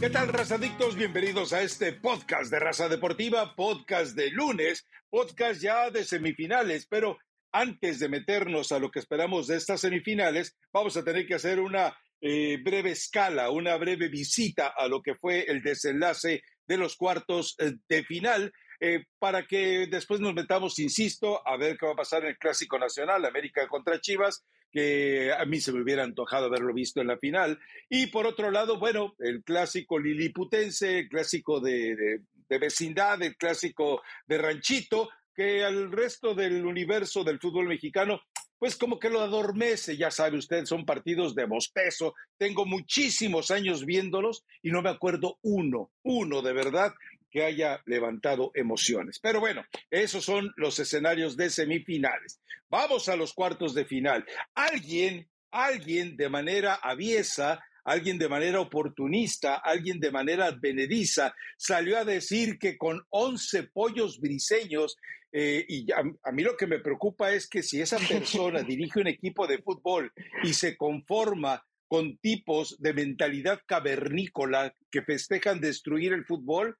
¿Qué tal, razadictos? Bienvenidos a este podcast de Raza Deportiva, podcast de lunes, podcast ya de semifinales, pero antes de meternos a lo que esperamos de estas semifinales, vamos a tener que hacer una eh, breve escala, una breve visita a lo que fue el desenlace de los cuartos eh, de final. Eh, para que después nos metamos, insisto, a ver qué va a pasar en el Clásico Nacional, América contra Chivas, que a mí se me hubiera antojado haberlo visto en la final. Y por otro lado, bueno, el clásico liliputense, el clásico de, vecindad, el clásico de ranchito, que al resto del universo del fútbol mexicano pues como que lo adormece, ya sabe usted, son partidos de bostezo. Tengo muchísimos años viéndolos y no me acuerdo uno, uno de verdad que haya levantado emociones. Pero bueno, esos son los escenarios de semifinales. Vamos a los cuartos de final. Alguien, alguien de manera aviesa, alguien de manera oportunista, alguien de manera advenediza, salió a decir que con 11 pollos briseños, eh, y a, a, mí lo que me preocupa es que si esa persona dirige un equipo de fútbol y se conforma con tipos de mentalidad cavernícola que festejan destruir el fútbol,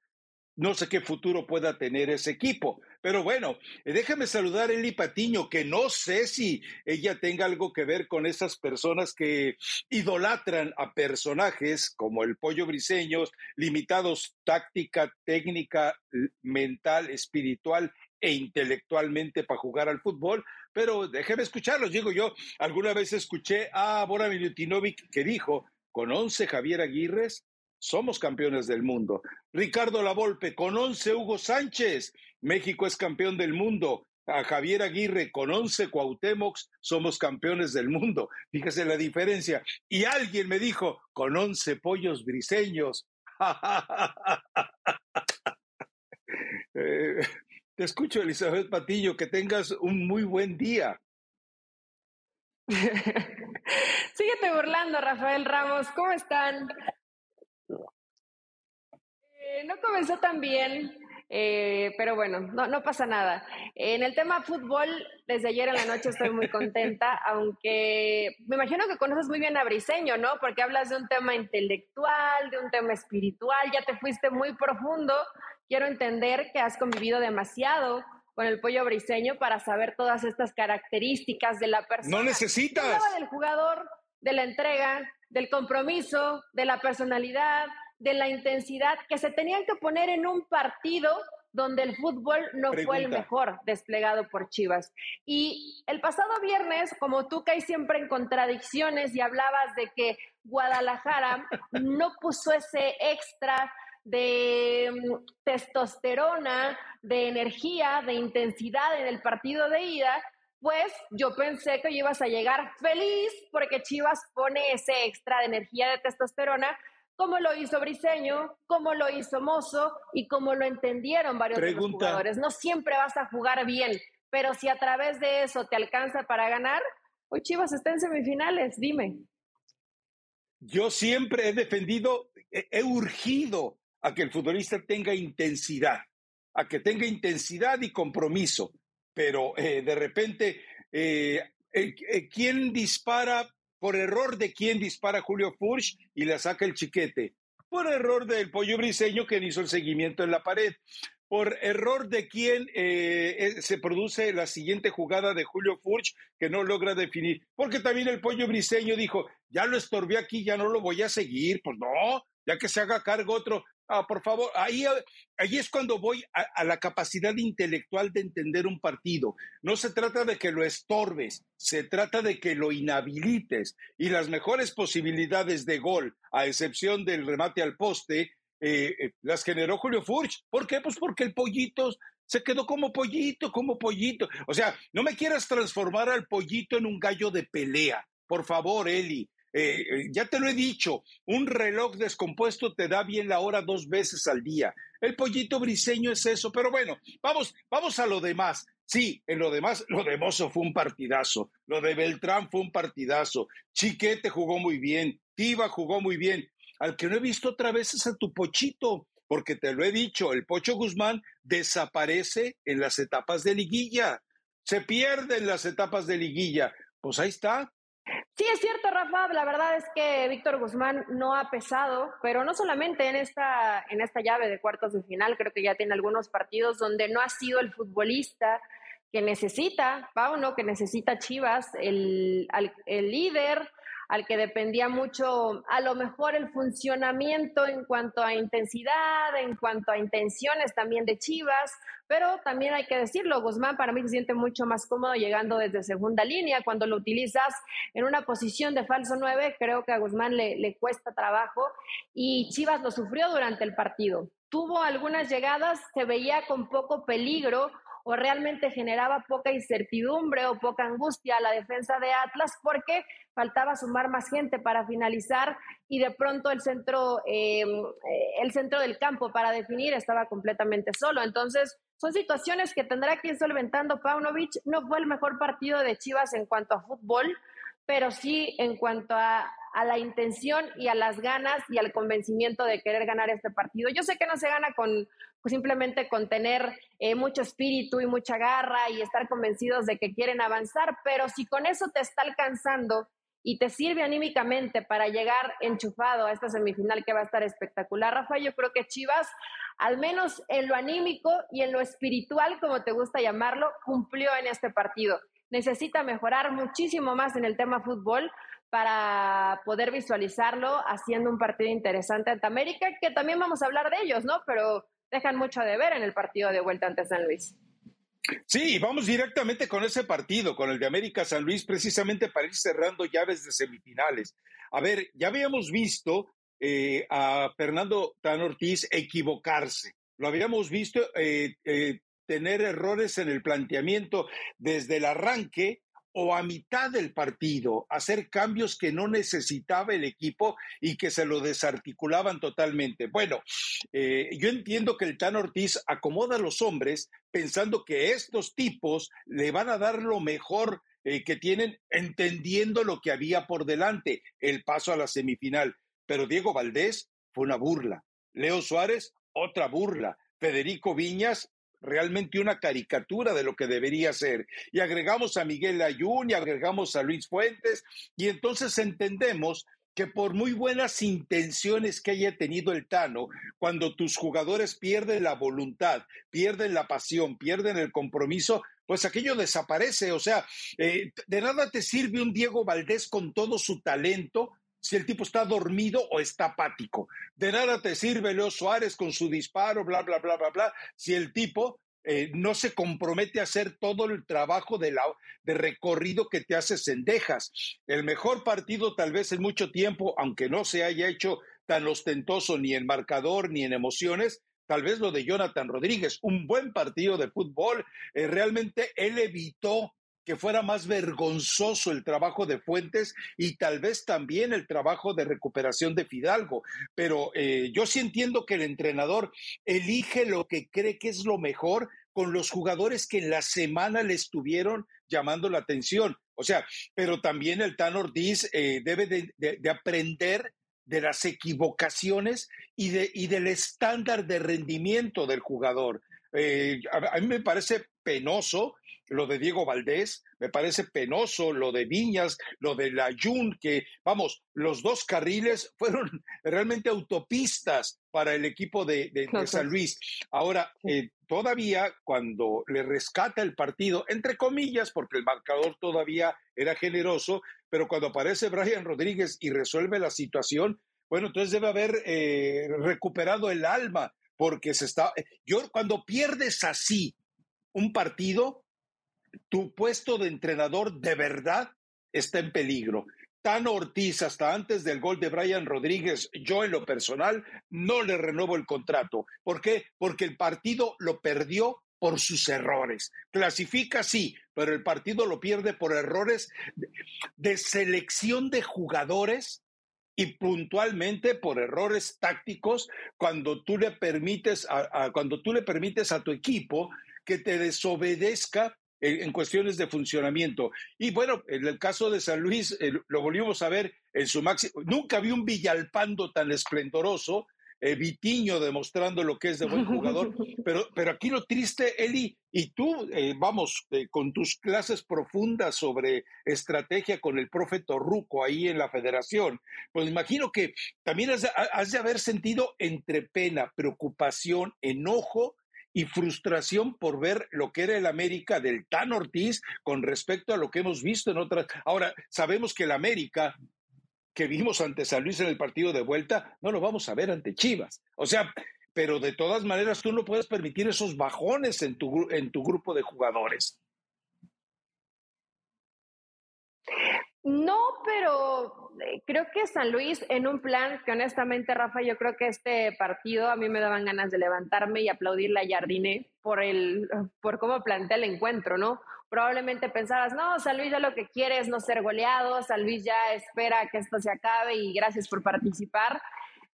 no sé qué futuro pueda tener ese equipo. Pero bueno, eh, déjame saludar a Eli Patiño, que no sé si ella tenga algo que ver con esas personas que idolatran a personajes como el pollo briseños, limitados táctica, técnica, mental, espiritual e intelectualmente para jugar al fútbol, pero déjeme escucharlos. Digo yo, alguna vez escuché a Bora Milutinovic que dijo, con 11 Javier Aguirres, somos campeones del mundo. Ricardo Lavolpe, con 11 Hugo Sánchez, México es campeón del mundo. A Javier Aguirre, con 11 Cuauhtémocs, somos campeones del mundo. Fíjese la diferencia. Y alguien me dijo, con 11 pollos briseños. eh, te escucho, Elizabeth Patillo, que tengas un muy buen día. Síguete burlando, Rafael Ramos. ¿Cómo están? Eh, no comenzó tan bien, eh, pero bueno, no, no pasa nada. En el tema fútbol, desde ayer en la noche estoy muy contenta, aunque me imagino que conoces muy bien a Briseño, ¿no? Porque hablas de un tema intelectual, de un tema espiritual, ya te fuiste muy profundo. Quiero entender que has convivido demasiado con el pollo briseño para saber todas estas características de la persona. No necesitas. del jugador, de la entrega, del compromiso, de la personalidad, de la intensidad que se tenían que poner en un partido donde el fútbol no Pregunta. fue el mejor desplegado por Chivas. Y el pasado viernes, como tú caes siempre en contradicciones y hablabas de que Guadalajara no puso ese extra de mm, testosterona, de energía, de intensidad en el partido de ida, pues yo pensé que ibas a llegar feliz porque Chivas pone ese extra de energía de testosterona como lo hizo Briseño, como lo hizo Mozo y como lo entendieron varios de los Pregunta. jugadores. No siempre vas a jugar bien, pero si a través de eso te alcanza para ganar, hoy Chivas está en semifinales, dime. Yo siempre he defendido, he urgido a que el futbolista tenga intensidad, a que tenga intensidad y compromiso, pero eh, de repente, eh, eh, ¿quién dispara por error de quién dispara Julio Furch y le saca el chiquete? Por error del pollo briseño que hizo el seguimiento en la pared. Por error de quién se produce la siguiente jugada de Julio Furch que no logra definir. Porque también el pollo briseño dijo, ya lo estorbé aquí, ya no lo voy a seguir. Pues no, ya que se haga cargo otro. Ah, por favor, ahí, ahí es cuando voy a, la capacidad intelectual de entender un partido. No se trata de que lo estorbes, se trata de que lo inhabilites. Y las mejores posibilidades de gol, a excepción del remate al poste, eh, eh, las generó Julio Furch. ¿Por qué? Pues porque el pollito se quedó como pollito, como pollito. O sea, no me quieras transformar al pollito en un gallo de pelea. Por favor, Eli. Eh, ya te lo he dicho, un reloj descompuesto te da bien la hora dos veces al día. El pollito briseño es eso, pero bueno, vamos, vamos a lo demás. Sí, en lo demás, lo de Mozo fue un partidazo, lo de Beltrán fue un partidazo, Chiquete jugó muy bien, Tiva jugó muy bien. Al que no he visto otra vez es a tu pochito, porque te lo he dicho, el Pocho Guzmán desaparece en las etapas de liguilla, se pierde en las etapas de liguilla. Pues ahí está, Sí, es cierto, Rafa. La verdad es que Víctor Guzmán no ha pesado, pero no solamente en esta, en esta llave de cuartos de final, creo que ya tiene algunos partidos donde no ha sido el futbolista que necesita Pauno, que necesita Chivas, el, el líder, al que dependía mucho a lo mejor el funcionamiento en cuanto a intensidad, en cuanto a intenciones también de Chivas, pero también hay que decirlo, Guzmán para mí se siente mucho más cómodo llegando desde segunda línea, cuando lo utilizas en una posición de falso 9, creo que a Guzmán le, le cuesta trabajo y Chivas lo sufrió durante el partido. Tuvo algunas llegadas, se veía con poco peligro, o realmente generaba poca incertidumbre o poca angustia a la defensa de Atlas porque faltaba sumar más gente para finalizar y de pronto el centro, em, eh, el centro del campo para definir estaba completamente solo. Entonces, son situaciones que tendrá que ir solventando Paunovic. No fue el mejor partido de Chivas en cuanto a fútbol, pero sí en cuanto a, a la intención y a las ganas y al convencimiento de querer ganar este partido. Yo sé que no se gana con simplemente con tener eh, mucho espíritu y mucha garra y estar convencidos de que quieren avanzar, pero si con eso te está alcanzando y te sirve anímicamente para llegar enchufado a esta semifinal que va a estar espectacular, Rafa, yo creo que Chivas, al menos en lo anímico y en lo espiritual, como te gusta llamarlo, cumplió en este partido. Necesita mejorar muchísimo más en el tema fútbol, para poder visualizarlo haciendo un partido interesante ante América, que también vamos a hablar de ellos, ¿no? Pero dejan mucho de ver en el partido de vuelta ante San Luis. Sí, vamos directamente con ese partido, con el de América San Luis, precisamente para ir cerrando llaves de semifinales. A ver, ya habíamos visto eh, a Fernando Tan Ortiz equivocarse. Lo habíamos visto eh, eh, tener errores en el planteamiento desde el arranque o a mitad del partido hacer cambios que no necesitaba el equipo y que se lo desarticulaban totalmente. Bueno, eh, yo entiendo que el Tan Ortiz acomoda a los hombres pensando que estos tipos le van a dar lo mejor eh, que tienen, entendiendo lo que había por delante, el paso a la semifinal. Pero Diego Valdés fue una burla. Leo Suárez, otra burla. Federico Viñas, realmente una caricatura de lo que debería ser. Y agregamos a Miguel Ayun y agregamos a Luis Fuentes y entonces entendemos que por muy buenas intenciones que haya tenido el Tano, cuando tus jugadores pierden la voluntad, pierden la pasión, pierden el compromiso, pues aquello desaparece. O sea, eh, de nada te sirve un Diego Valdés con todo su talento si el tipo está dormido o está apático. De nada te sirve Leo Suárez con su disparo, bla, bla, bla, bla, bla, si el tipo eh, no se compromete a hacer todo el trabajo de, recorrido que te hace Cendejas. El mejor partido tal vez en mucho tiempo, aunque no se haya hecho tan ostentoso ni en marcador ni en emociones, tal vez lo de Jonathan Rodríguez, un buen partido de fútbol. Eh, realmente él evitó que fuera más vergonzoso el trabajo de Fuentes y tal vez también el trabajo de recuperación de Fidalgo. Pero eh, yo sí entiendo que el entrenador elige lo que cree que es lo mejor con los jugadores que en la semana le estuvieron llamando la atención. O sea, pero también el Tan Ortiz eh, debe de, aprender de las equivocaciones y, de, y del estándar de rendimiento del jugador. Eh, a, mí me parece penoso lo de Diego Valdés, me parece penoso lo de Viñas, lo de la Jun, que vamos, los dos carriles fueron realmente autopistas para el equipo de, San Luis. Ahora, eh, todavía cuando le rescata el partido, entre comillas, porque el marcador todavía era generoso, pero cuando aparece Brian Rodríguez y resuelve la situación, bueno, entonces debe haber eh, recuperado el alma, porque se está. Yo, cuando pierdes así un partido, tu puesto de entrenador de verdad está en peligro. Tan Ortiz, hasta antes del gol de Brian Rodríguez, yo en lo personal no le renuevo el contrato. ¿Por qué? Porque el partido lo perdió por sus errores. Clasifica sí, pero el partido lo pierde por errores de, selección de jugadores y puntualmente por errores tácticos cuando tú le permites cuando tú le permites a tu equipo que te desobedezca en, cuestiones de funcionamiento. Y bueno, en el caso de San Luis, lo volvimos a ver en su máximo. Nunca vi un Villalpando tan esplendoroso eh, Vitiño demostrando lo que es de buen jugador, pero, pero aquí lo triste, Eli, y tú, eh, vamos, eh, con tus clases profundas sobre estrategia con el profe Torruco ahí en la federación, pues imagino que también has de haber sentido entre pena, preocupación, enojo y frustración por ver lo que era el América del Tan Ortiz con respecto a lo que hemos visto en otras. Ahora, sabemos que el América que vimos ante San Luis en el partido de vuelta, no lo vamos a ver ante Chivas. O sea, pero de todas maneras tú no puedes permitir esos bajones en tu, en tu grupo de jugadores. No, pero eh, creo que San Luis en un plan que honestamente, Rafa, yo creo que este partido a mí me daban ganas de levantarme y aplaudirle a Jardine por el por cómo plantea el encuentro, ¿no? Probablemente pensabas, no, San Luis ya lo que quiere es no ser goleado, San Luis ya espera que esto se acabe y gracias por participar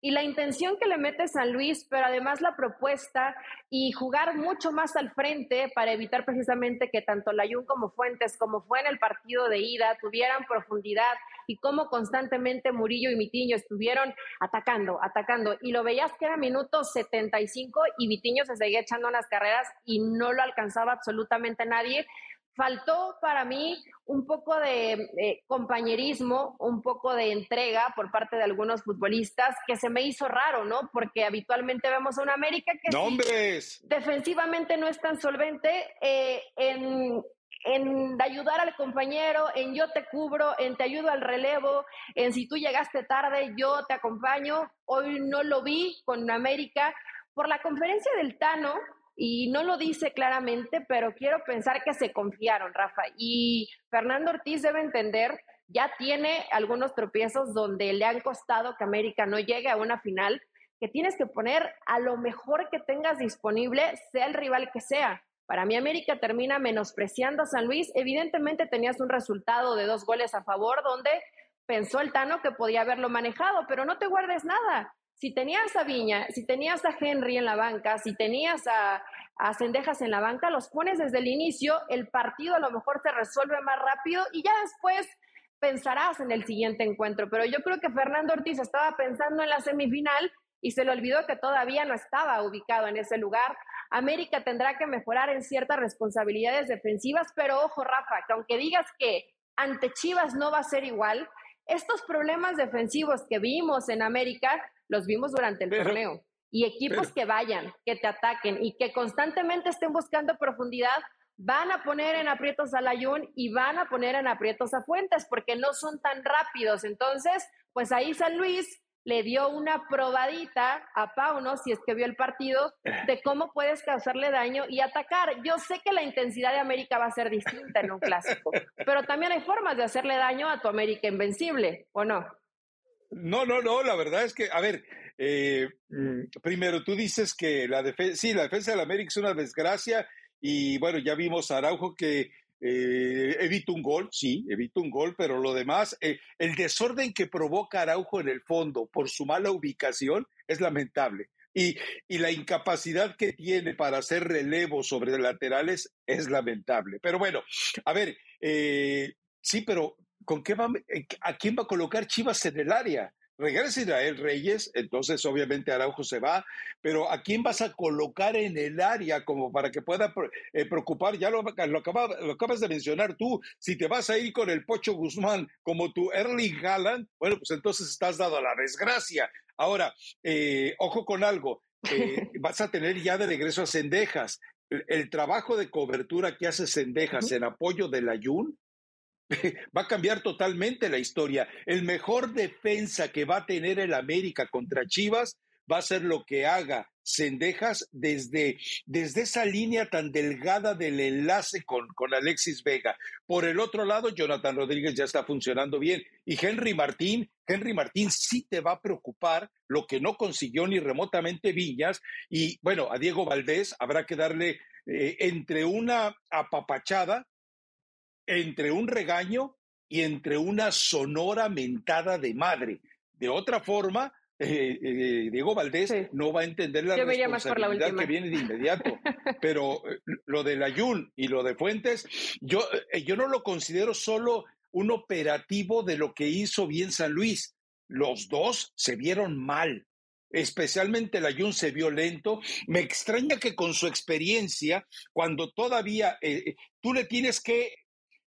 y la intención que le mete San Luis, pero además la propuesta y jugar mucho más al frente para evitar precisamente que tanto Layún como Fuentes, como fue en el partido de ida, tuvieran profundidad y como constantemente Murillo y Mitiño estuvieron atacando, atacando. Y lo veías que era minuto 75 y Mitiño se seguía echando unas carreras y no lo alcanzaba absolutamente nadie faltó para mí un poco de eh, compañerismo, un poco de entrega por parte de algunos futbolistas que se me hizo raro, ¿no? Porque habitualmente vemos a una América que defensivamente no es tan solvente eh, en, en ayudar al compañero, en yo te cubro, en te ayudo al relevo, en si tú llegaste tarde, yo te acompaño. Hoy no lo vi con América. Por la conferencia del Tano, y no lo dice claramente, pero quiero pensar que se confiaron, Rafa. Y Fernando Ortiz debe entender, ya tiene algunos tropiezos donde le han costado que América no llegue a una final, que tienes que poner a lo mejor que tengas disponible, sea el rival que sea. Para mí América termina menospreciando a San Luis. Evidentemente tenías un resultado de dos goles a favor donde pensó el Tano que podía haberlo manejado, pero no te guardes nada si tenías a Viña, si tenías a Henry en la banca, si tenías a, a Cendejas en la banca, los pones desde el inicio, el partido a lo mejor se resuelve más rápido y ya después pensarás en el siguiente encuentro. Pero yo creo que Fernando Ortiz estaba pensando en la semifinal y se le olvidó que todavía no estaba ubicado en ese lugar. América tendrá que mejorar en ciertas responsabilidades defensivas, pero ojo, Rafa, que aunque digas que ante Chivas no va a ser igual, estos problemas defensivos que vimos en América los vimos durante el torneo. Y equipos que vayan, que te ataquen y que constantemente estén buscando profundidad, van a poner en aprietos a Layún y van a poner en aprietos a Fuentes porque no son tan rápidos. Entonces, pues ahí San Luis le dio una probadita a Pauno, si es que vio el partido, de cómo puedes causarle daño y atacar. Yo sé que la intensidad de América va a ser distinta en un clásico, pero también hay formas de hacerle daño a tu América invencible, ¿o no? No, no, no, la verdad es que, a ver, eh, mm, primero tú dices que la defensa, sí, la defensa del América es una desgracia y bueno, ya vimos a Araujo que eh, evita un gol, sí, evita un gol, pero lo demás, eh, el desorden que provoca Araujo en el fondo por su mala ubicación es lamentable. Y, y, la incapacidad que tiene para hacer relevo sobre laterales es lamentable. Pero bueno, a ver, sí, pero ¿con qué va, eh, ¿a quién va a colocar Chivas en el área? Regresa Israel Reyes, entonces obviamente Araujo se va, pero ¿a quién vas a colocar en el área como para que pueda eh, preocupar? Ya lo, lo, acabas de mencionar tú, si te vas a ir con el Pocho Guzmán como tu Erling Haaland, bueno, pues entonces estás dado a la desgracia. Ahora, eh, ojo con algo, vas a tener ya de regreso a Cendejas. El, trabajo de cobertura que hace Cendejas en apoyo del Ayun va a cambiar totalmente la historia. El mejor defensa que va a tener el América contra Chivas va a ser lo que haga Cendejas desde, desde esa línea tan delgada del enlace con, con Alexis Vega. Por el otro lado, Jonathan Rodríguez ya está funcionando bien. Y Henry Martín, Henry Martín sí te va a preocupar lo que no consiguió ni remotamente Viñas. Y bueno, a Diego Valdés habrá que darle eh, entre una apapachada entre un regaño y entre una sonora mentada de madre. De otra forma, eh, eh, Diego Valdés no va a entender la responsabilidad que viene de inmediato. Pero eh, lo de Ayun y lo de Fuentes, yo, yo no lo considero solo un operativo de lo que hizo bien San Luis. Los dos se vieron mal. especialmente el Ayun se vio lento. Me extraña que con su experiencia, cuando todavía eh, tú le tienes que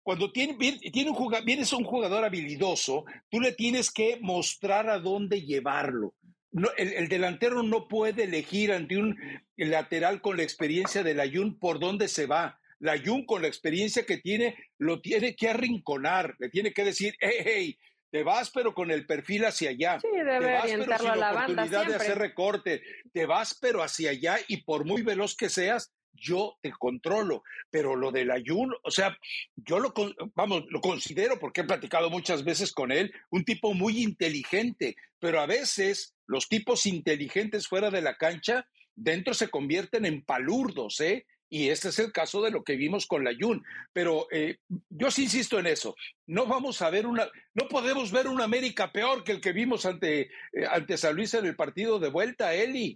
cuando tiene, tiene un jugador, vienes un jugador habilidoso, tú le tienes que mostrar a dónde llevarlo. No, el, delantero no puede elegir ante un lateral con la experiencia del Ayun por dónde se va. La Ayun con la experiencia que tiene lo tiene que arrinconar, le tiene que decir, hey, hey, te vas pero con el perfil hacia allá. Sí, debe te vas pero sin a la oportunidad de hacer recorte. Te vas pero hacia allá y por muy veloz que seas, yo te controlo. Pero lo del ayuno, o sea, yo lo, vamos, lo considero, porque he platicado muchas veces con él, un tipo muy inteligente, pero a veces los tipos inteligentes fuera de la cancha, dentro se convierten en palurdos, ¿eh? Y este es el caso de lo que vimos con la Jun. Pero eh, yo sí insisto en eso. No vamos a ver una, no podemos ver un América peor que el que vimos ante, eh, ante San Luis en el partido de vuelta, Eli.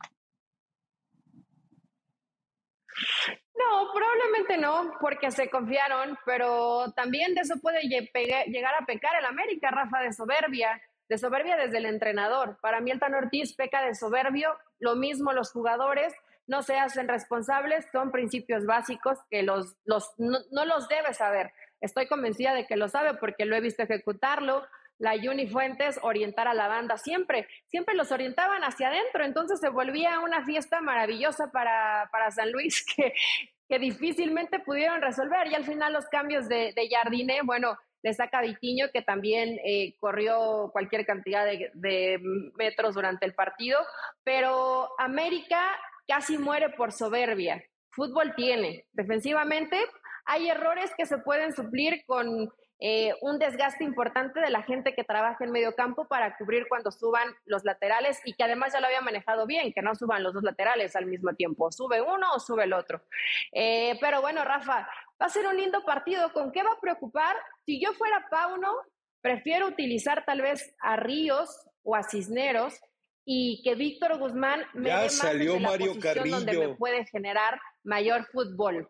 No, probablemente no, porque se confiaron, pero también de eso puede llegar a pecar el América, Rafa, de soberbia, de soberbia desde el entrenador. Para mí el Tan Ortiz peca de soberbio, lo mismo los jugadores, no se hacen responsables, son principios básicos que los, los, no, los debe saber. Estoy convencida de que lo sabe porque lo he visto ejecutarlo. La Juni Fuentes orientar a la banda siempre, siempre los orientaban hacia adentro, entonces se volvía una fiesta maravillosa para, para San Luis que, que difícilmente pudieron resolver. Y al final los cambios de, de Jardine, bueno, le saca Vitiño, que también eh, corrió cualquier cantidad de, de, metros durante el partido, pero América casi muere por soberbia. Fútbol tiene. Defensivamente hay errores que se pueden suplir con eh, un desgaste importante de la gente que trabaja en medio campo para cubrir cuando suban los laterales y que además ya lo había manejado bien, que no suban los dos laterales al mismo tiempo. Sube uno o sube el otro. Eh, pero bueno, Rafa, va a ser un lindo partido. ¿Con qué va a preocupar? Si yo fuera Pauno, prefiero utilizar tal vez a Ríos o a Cisneros y que Víctor Guzmán me ya dé más salió la Mario Carrillo. donde me puede generar mayor fútbol,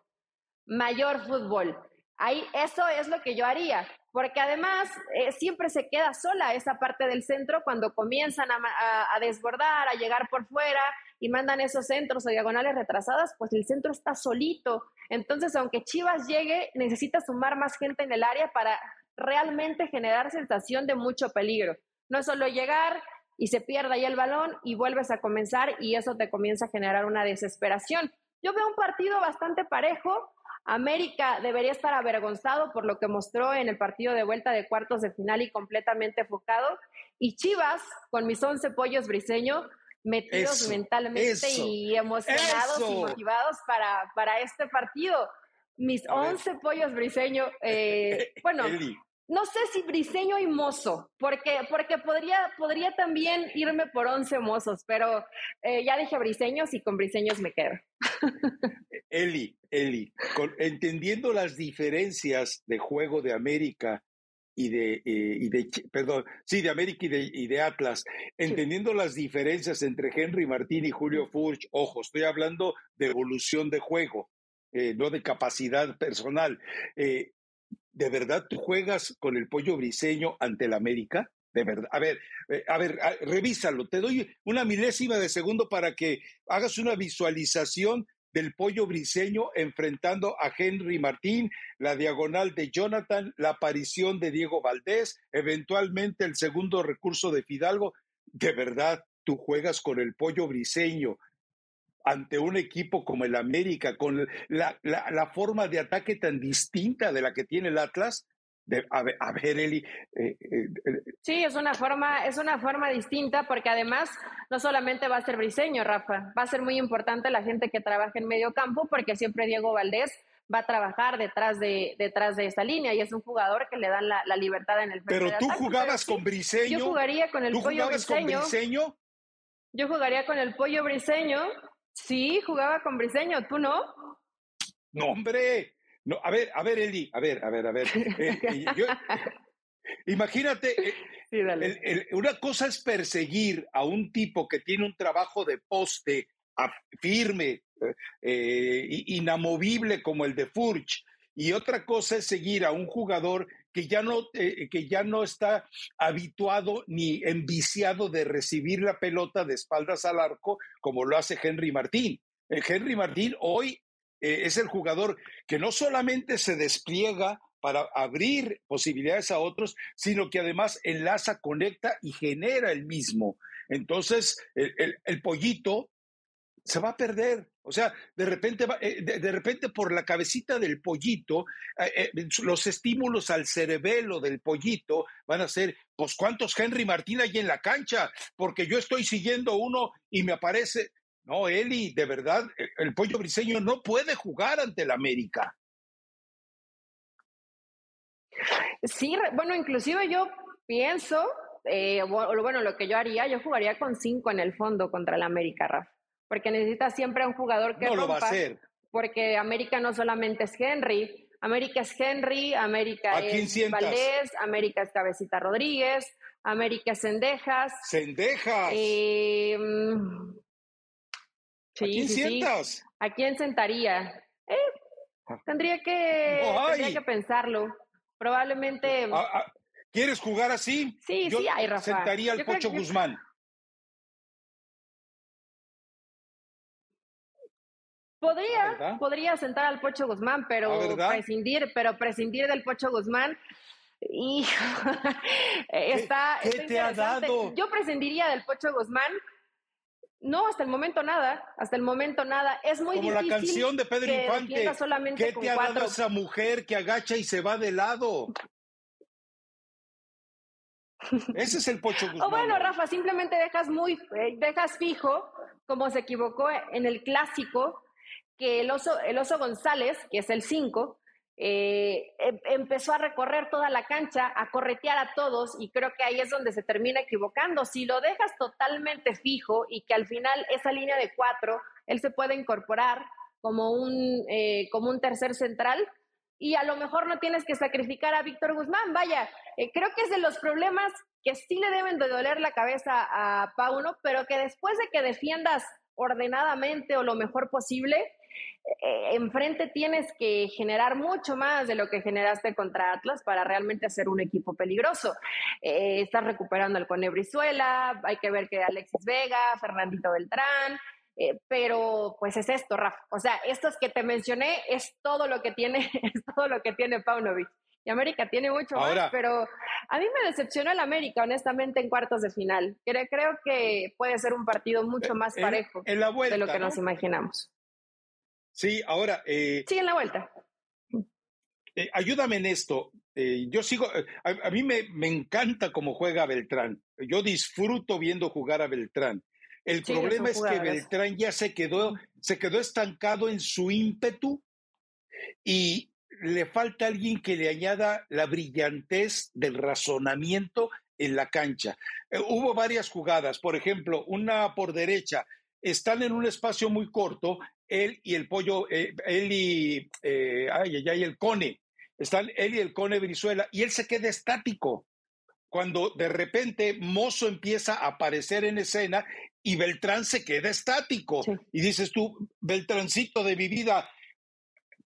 mayor fútbol. Ahí eso es lo que yo haría, porque además eh, siempre se queda sola esa parte del centro cuando comienzan a, desbordar, a llegar por fuera y mandan esos centros o diagonales retrasadas, pues el centro está solito. Entonces, aunque Chivas llegue, necesita sumar más gente en el área para realmente generar sensación de mucho peligro. No es solo llegar, y se pierde ahí el balón y vuelves a comenzar y eso te comienza a generar una desesperación. Yo veo un partido bastante parejo. América debería estar avergonzado por lo que mostró en el partido de vuelta de cuartos de final y completamente enfocado. Y Chivas, con mis 11 pollos briseños, metidos mentalmente y emocionados y motivados para, para este partido. Mis 11 pollos briseños, eh, bueno, no sé si Briseño y Mozo, porque, porque podría, podría también irme por 11 mozos, pero eh, ya dije Briseños y con Briseños me quedo. Eli, Eli, entendiendo las diferencias de juego de América y de, eh, y de perdón, sí, de América y de, y de Atlas, entendiendo las diferencias entre Henry Martín y Julio Furch, ojo, estoy hablando de evolución de juego, eh, no de capacidad personal. ¿De verdad tú juegas con el pollo briseño ante el América? De verdad. A ver, eh, a ver, revísalo. Te doy una milésima de segundo para que hagas una visualización del pollo briseño enfrentando a Henry Martín, la diagonal de Jonathan, la aparición de Diego Valdés, eventualmente el segundo recurso de Fidalgo. De verdad, tú juegas con el pollo briseño ante un equipo como el América, con la, la, forma de ataque tan distinta de la que tiene el Atlas, de, a, ver, a ver, Eli. Eh, eh, eh, sí, es una forma, es una forma distinta porque además no solamente va a ser Briseño, Rafa, va a ser muy importante la gente que trabaja en medio campo porque siempre Diego Valdés va a trabajar detrás de, detrás de esa línea y es un jugador que le dan la, libertad en el Pero tú jugabas con Briseño. Yo jugaría con el pollo briseño. Yo jugaría con el pollo briseño Sí, jugaba con Briseño, ¿tú no? No, hombre. No, a ver, a ver, Eli, a ver, a ver, a ver. Eh, eh, imagínate, eh, una cosa es perseguir a un tipo que tiene un trabajo de poste firme, inamovible como el de Furch, y otra cosa es seguir a un jugador que ya no, eh, que ya no está habituado ni enviciado de recibir la pelota de espaldas al arco como lo hace Henry Martín. Eh, Henry Martín hoy eh, es el jugador que no solamente se despliega para abrir posibilidades a otros, sino que además enlaza, conecta y genera el mismo. Entonces, el, pollito se va a perder. O sea, de repente, eh, de, repente por la cabecita del pollito, eh, los estímulos al cerebelo del pollito van a ser, pues, ¿cuántos Henry Martín hay en la cancha? Porque yo estoy siguiendo uno y me aparece, no, Eli, de verdad, el pollo briseño no puede jugar ante el América. Sí, bueno, inclusive yo pienso, eh, bueno, lo que yo haría, yo jugaría con cinco en el fondo contra el América, Rafa, porque necesita siempre un jugador que no lo va a hacer. Porque América no solamente es Henry, América es Henry, América es Valdés, América es Cabecita Rodríguez, América es Cendejas. Cendejas. Eh, ¿A quién sientas? ¿A quién sentaría? Eh, tendría, que, tendría que pensarlo. Probablemente. Ah, ah, ¿Quieres jugar así? Sí, sí, hay Rafa. Sentaría al Pocho Guzmán. Podría, podría sentar al Pocho Guzmán, pero prescindir, pero prescindir del Pocho Guzmán. Hijo, está, ¿Qué, te ha dado? Yo prescindiría del Pocho Guzmán no, hasta el momento nada, hasta el momento nada. Es muy Como difícil. la canción de Pedro Infante. ¿Qué te ha dado esa mujer que agacha y se va de lado? Ese es el Pocho Guzmán. O bueno, Rafa, simplemente dejas muy, eh, dejas fijo, como se equivocó en el clásico, que el oso, el oso González, que es el 5, eh, em, empezó a recorrer toda la cancha, a corretear a todos y creo que ahí es donde se termina equivocando. Si lo dejas totalmente fijo y que al final esa línea de cuatro, él se puede incorporar como un, eh, como un tercer central y a lo mejor no tienes que sacrificar a Víctor Guzmán. Vaya, eh, creo que es de los problemas que sí le deben de doler la cabeza a Pauno, pero que después de que defiendas ordenadamente o lo mejor posible, eh, enfrente tienes que generar mucho más de lo que generaste contra Atlas para realmente hacer un equipo peligroso. Eh, estás recuperando al Cone Brizuela, hay que ver que Alexis Vega, Fernandito Beltrán, eh, pero pues es esto, Rafa. O sea, estos que te mencioné es todo lo que tiene, es todo lo que tiene Paunovic. Y América tiene mucho más, pero a mí me decepcionó el América, honestamente, en cuartos de final. Creo, creo que puede ser un partido mucho más parejo de lo que nos imaginamos. Sí, ahora. Eh, sí, en la vuelta. Eh, ayúdame en esto. Eh, yo sigo, eh, a, mí me, me, encanta cómo juega Beltrán. Yo disfruto viendo jugar a Beltrán. El problema es que Beltrán ya se quedó, se quedó estancado en su ímpetu y le falta alguien que le añada la brillantez del razonamiento en la cancha. hubo varias jugadas, por ejemplo, una por derecha, están en un espacio muy corto, él y el pollo, eh, él y, eh, ay, ay, el cone, están él y el cone Brizuela, y él se queda estático. Cuando de repente Mozo empieza a aparecer en escena y Beltrán se queda estático. Y dices tú, Beltrancito de mi vida,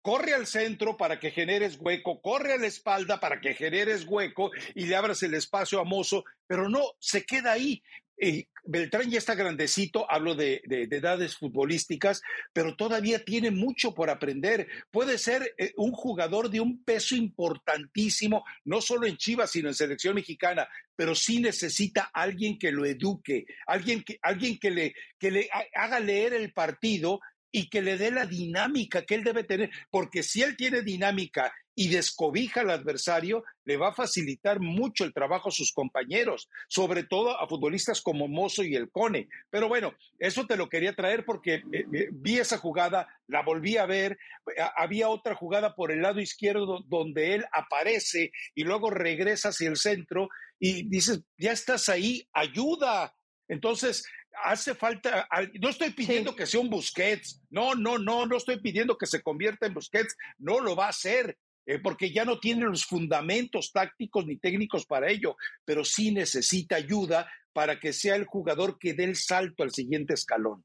corre al centro para que generes hueco, corre a la espalda para que generes hueco y le abras el espacio a Mozo, pero no, se queda ahí. Beltrán ya está grandecito, hablo de, edades futbolísticas, pero todavía tiene mucho por aprender. Puede ser eh, un jugador de un peso importantísimo, no solo en Chivas, sino en selección mexicana, pero sí necesita alguien que lo eduque, alguien que, alguien que, le, que le haga leer el partido y que le dé la dinámica que él debe tener, porque si él tiene dinámica y descobija al adversario, le va a facilitar mucho el trabajo a sus compañeros, sobre todo a futbolistas como Mozo y el Cone. Pero bueno, eso te lo quería traer porque eh, eh, vi esa jugada, la volví a ver, había otra jugada por el lado izquierdo donde él aparece y luego regresa hacia el centro y dices, ya estás ahí, ayuda. Entonces, hace falta, no estoy pidiendo que sea un Busquets, no, no, no, no estoy pidiendo que se convierta en Busquets, no lo va a hacer, eh, porque ya no tiene los fundamentos tácticos ni técnicos para ello, pero sí necesita ayuda para que sea el jugador que dé el salto al siguiente escalón.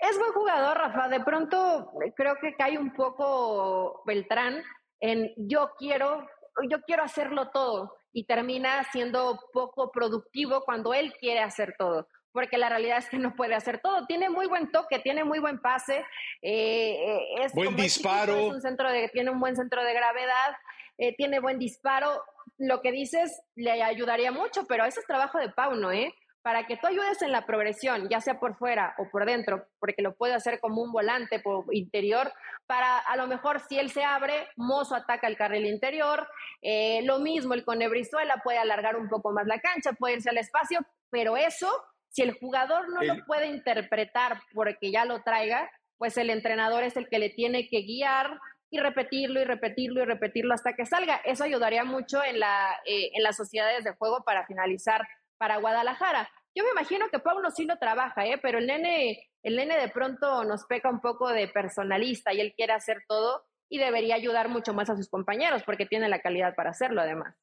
Es buen jugador, Rafa. De pronto creo que cae un poco Beltrán en yo quiero, yo quiero hacerlo todo y termina siendo poco productivo cuando él quiere hacer todo porque la realidad es que no puede hacer todo. Tiene muy buen toque, tiene muy buen pase, eh, es buen disparo, un centro de, tiene un buen centro de gravedad, eh, tiene buen disparo. Lo que dices le ayudaría mucho, pero eso es trabajo de Pauno, ¿eh? Para que tú ayudes en la progresión, ya sea por fuera o por dentro, porque lo puede hacer como un volante por interior, para a lo mejor si él se abre, Mozo ataca el carril interior, eh, lo mismo el con Ebrizuela puede alargar un poco más la cancha, puede irse al espacio, pero eso si el jugador no lo puede interpretar porque ya lo traiga, pues el entrenador es el que le tiene que guiar y repetirlo y repetirlo y repetirlo hasta que salga. Eso ayudaría mucho en, la, eh, en las sociedades de juego para finalizar para Guadalajara. Yo me imagino que Paulo sí lo trabaja, ¿eh? pero el nene, el nene de pronto nos peca un poco de personalista y él quiere hacer todo y debería ayudar mucho más a sus compañeros porque tiene la calidad para hacerlo además.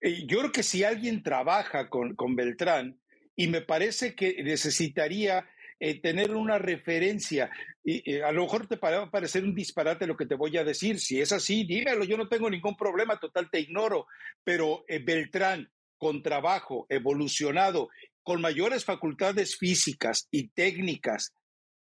Eh, yo creo que si alguien trabaja con, con Beltrán, y me parece que necesitaría eh, tener una referencia. Y, a lo mejor te va parecer un disparate lo que te voy a decir. Si es así, dímelo, yo no tengo ningún problema, total te ignoro. Pero eh, Beltrán, con trabajo, evolucionado, con mayores facultades físicas y técnicas,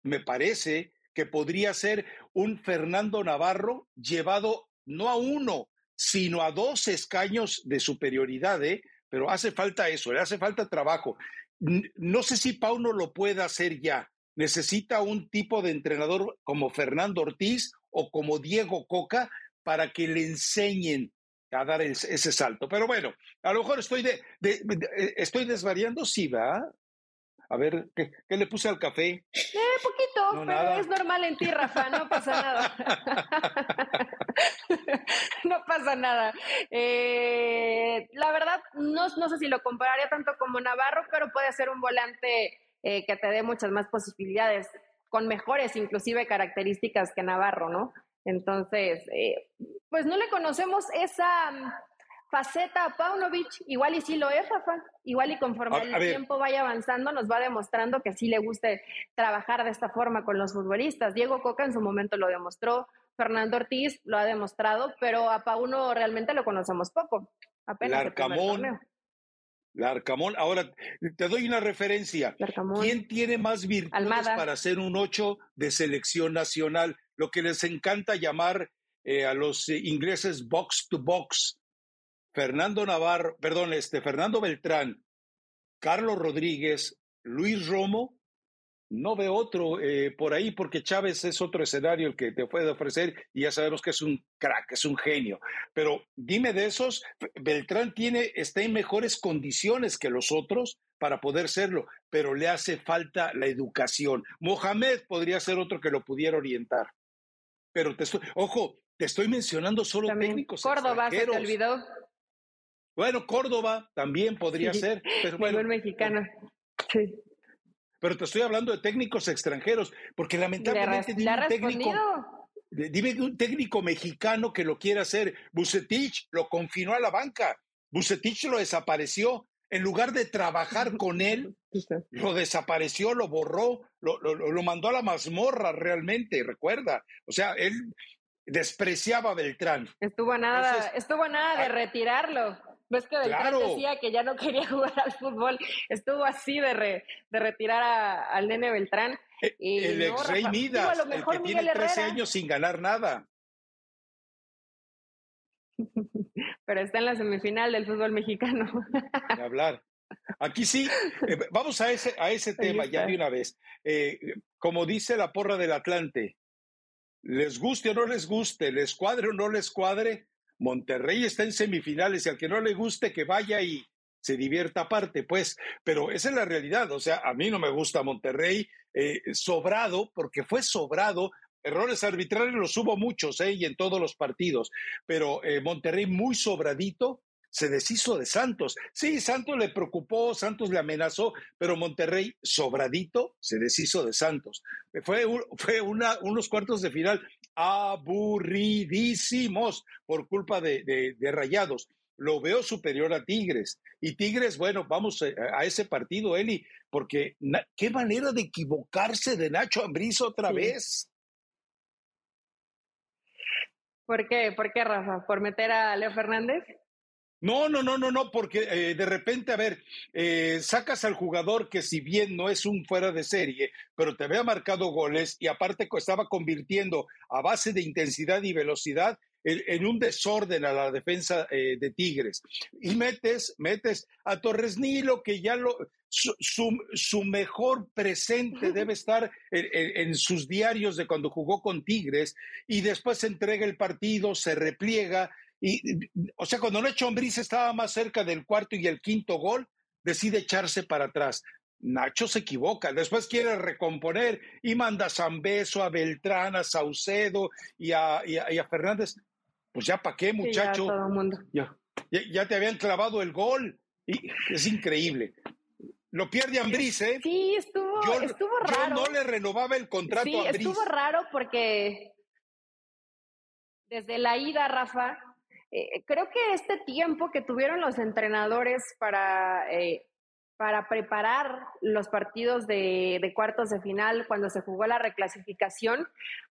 me parece que podría ser un Fernando Navarro llevado no a uno, sino a dos escaños de superioridad, ¿eh? pero hace falta eso, le hace falta trabajo. No sé si Pauno lo puede hacer ya. Necesita un tipo de entrenador como Fernando Ortiz o como Diego Coca para que le enseñen a dar ese salto. Pero bueno, a lo mejor estoy, de, eh, estoy desvariando, sí, va. A ver, ¿qué, le puse al café? Eh, poquito, pero es normal en ti, Rafa, no pasa nada. no pasa nada. Eh, la verdad, no, no, sé si lo compararía tanto como Navarro, pero puede ser un volante eh, que te dé muchas más posibilidades, con mejores inclusive características que Navarro, ¿no? Entonces, eh, pues no le conocemos esa faceta a Paunovic, igual y sí lo es, Rafa, igual y conforme el tiempo vaya avanzando nos va demostrando que sí le gusta trabajar de esta forma con los futbolistas. Diego Coca en su momento lo demostró, Fernando Ortiz lo ha demostrado, pero a Pauno realmente lo conocemos poco. Apenas Larcamón. Larcamón, ahora te doy una referencia. ¿Quién tiene más virtudes para ser un ocho de selección nacional? Lo que les encanta llamar eh, a los ingleses box to box Fernando Navarro, perdón, este, Fernando Beltrán, Carlos Rodríguez, Luis Romo, no veo otro eh, por ahí porque Chávez es otro escenario el que te puede ofrecer y ya sabemos que es un crack, es un genio. Pero dime de esos, Beltrán tiene, está en mejores condiciones que los otros para poder serlo, pero le hace falta la educación. Mohamed podría ser otro que lo pudiera orientar. Pero te estoy, ojo, te estoy mencionando solo técnicos. Córdoba se te olvidó. Bueno, Córdoba también podría ser. Pero bueno, mexicano. Sí. Pero te estoy hablando de técnicos extranjeros, porque lamentablemente dime un técnico, dime un técnico mexicano que lo quiera hacer. Bucetich lo confinó a la banca. Bucetich lo desapareció. En lugar de trabajar con él, lo desapareció, lo borró, lo, lo, mandó a la mazmorra realmente, recuerda. O sea, él despreciaba a Beltrán. Estuvo nada, estuvo nada de retirarlo. ¿Ves que Beltrán decía que ya no quería jugar al fútbol? Estuvo así de, de retirar al nene Beltrán. E, y el ex Rey Midas, el que tiene 13 años sin ganar nada. Pero está en la semifinal del fútbol mexicano. De hablar. Aquí sí, eh, vamos a ese, a ese tema ya de una vez. Eh, como dice la porra del Atlante, les guste o no les guste, les cuadre o no les cuadre, Monterrey está en semifinales y al que no le guste que vaya y se divierta aparte, pues, pero esa es la realidad, o sea, a mí no me gusta Monterrey eh, sobrado, porque fue sobrado, errores arbitrarios los hubo muchos, ¿eh? y en todos los partidos, pero eh, Monterrey muy sobradito, se deshizo de Santos. Sí, Santos le preocupó, Santos le amenazó, pero Monterrey sobradito se deshizo de Santos. Fue, fue una, unos cuartos de final aburridísimos por culpa de, de, Rayados. lo veo superior a Tigres. Y Tigres, bueno, vamos eh, a, ese partido, Eli, porque qué manera de equivocarse de Nacho Ambriz otra vez. ¿Por qué? ¿Por qué, Rafa? ¿Por meter a Leo Fernández? No, no, no, no, no, porque eh, de repente, a ver, eh, sacas al jugador que si bien no es un fuera de serie, pero te había marcado goles y aparte estaba convirtiendo a base de intensidad y velocidad en, un desorden a la defensa eh, de Tigres. Y metes, metes a Torres Nilo, que ya lo, su, su, mejor presente debe estar en, sus diarios de cuando jugó con Tigres, y después se entrega el partido, se repliega y, o sea, cuando Nacho Ambriz estaba más cerca del cuarto y el quinto gol, decide echarse para atrás. Nacho se equivoca, después quiere recomponer y manda a Zambeso, a Beltrán, a Saucedo y a, Fernández. Pues ya para qué, muchacho. ya, Ya, te habían clavado el gol. Y es increíble. Lo pierde Ambriz, ¿eh? Sí, estuvo, estuvo raro. Yo no le renovaba el contrato a Ambriz. Estuvo raro porque desde la ida, Rafa, eh, creo que este tiempo que tuvieron los entrenadores para, eh, para preparar los partidos de, de, cuartos de final cuando se jugó la reclasificación,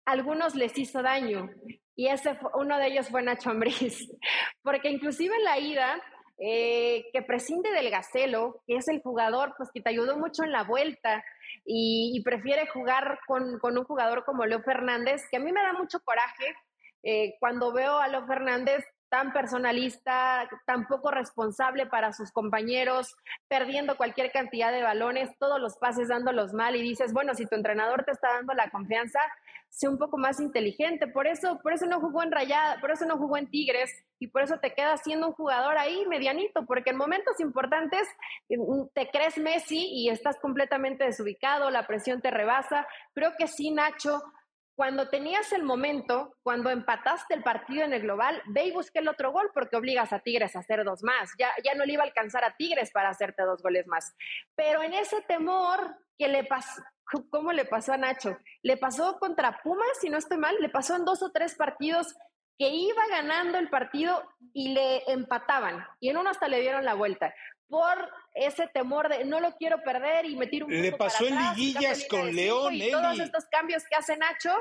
algunos les hizo daño. Y ese uno de ellos fue Nacho Ambriz, porque inclusive en la ida, eh, que prescinde del Gacelo, que es el jugador pues, que te ayudó mucho en la vuelta, y, prefiere jugar con, con, un jugador como Leo Fernández, que a mí me da mucho coraje cuando veo a Leo Fernández tan personalista, tan poco responsable para sus compañeros, perdiendo cualquier cantidad de balones, todos los pases dándolos mal y dices, bueno, si tu entrenador te está dando la confianza, sé un poco más inteligente. Por eso, por eso no jugó en Rayada, por eso no jugó en Tigres y por eso te quedas siendo un jugador ahí medianito, porque en momentos importantes mm, te crees Messi y estás completamente desubicado, la presión te rebasa. Creo que sí, Nacho, cuando tenías el momento, cuando empataste el partido en el global, ve y busque el otro gol porque obligas a Tigres a hacer dos más. Ya, ya no le iba a alcanzar a Tigres para hacerte dos goles más. Pero en ese temor que le pasó, ¿cómo le pasó a Nacho? Le pasó contra Pumas, si no estoy mal, le pasó en dos o tres partidos que iba ganando el partido y le empataban. Y en uno hasta le dieron la vuelta por ese temor de no lo quiero perder y meter un Le pasó en liguillas con León, y todos estos cambios que hace Nacho.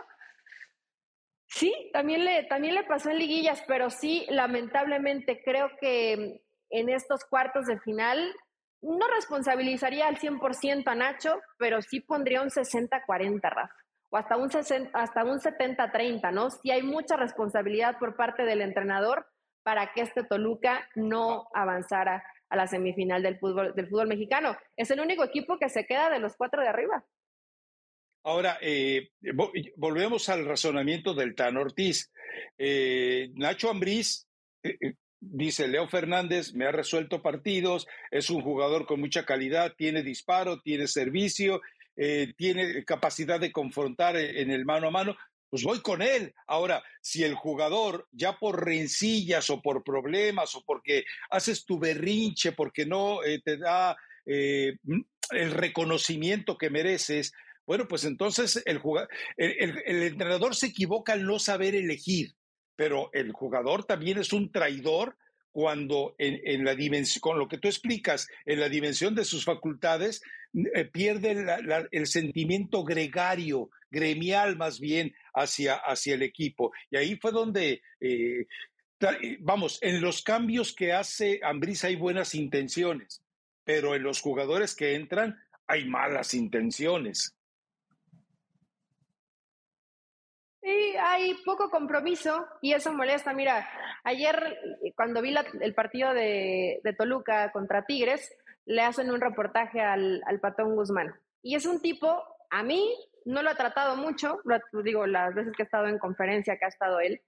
Sí, también le, también le pasó en liguillas, pero sí, lamentablemente creo que en estos cuartos de final no responsabilizaría al 100% a Nacho, pero sí pondría un 60-40, Rafa, o hasta un, hasta un 70-30, ¿no? Sí hay mucha responsabilidad por parte del entrenador para que este Toluca no avanzara a la semifinal del fútbol, del fútbol mexicano. Es el único equipo que se queda de los cuatro de arriba. Ahora, eh, volvemos al razonamiento del Tan Ortiz. Eh, Nacho Ambriz, eh, dice Leo Fernández, me ha resuelto partidos, es un jugador con mucha calidad, tiene disparo, tiene servicio, tiene capacidad de confrontar en el mano a mano pues voy con él. Ahora, si el jugador ya por rencillas o por problemas o porque haces tu berrinche, porque no eh, te da eh, el reconocimiento que mereces, bueno, pues entonces el, el, el, entrenador se equivoca al no saber elegir, pero el jugador también es un traidor cuando en, la dimensión, con lo que tú explicas, en la dimensión de sus facultades, eh, pierde el sentimiento gregario, gremial más bien, hacia, hacia el equipo. Y ahí fue donde, eh, eh, vamos, en los cambios que hace Ambriz hay buenas intenciones, pero en los jugadores que entran hay malas intenciones. Sí, hay poco compromiso y eso molesta. Mira, ayer cuando vi el partido de, Toluca contra Tigres, le hacen un reportaje al, al Patón Guzmán. Y es un tipo, a mí no lo ha tratado mucho, lo digo las veces que he estado en conferencia que ha estado él,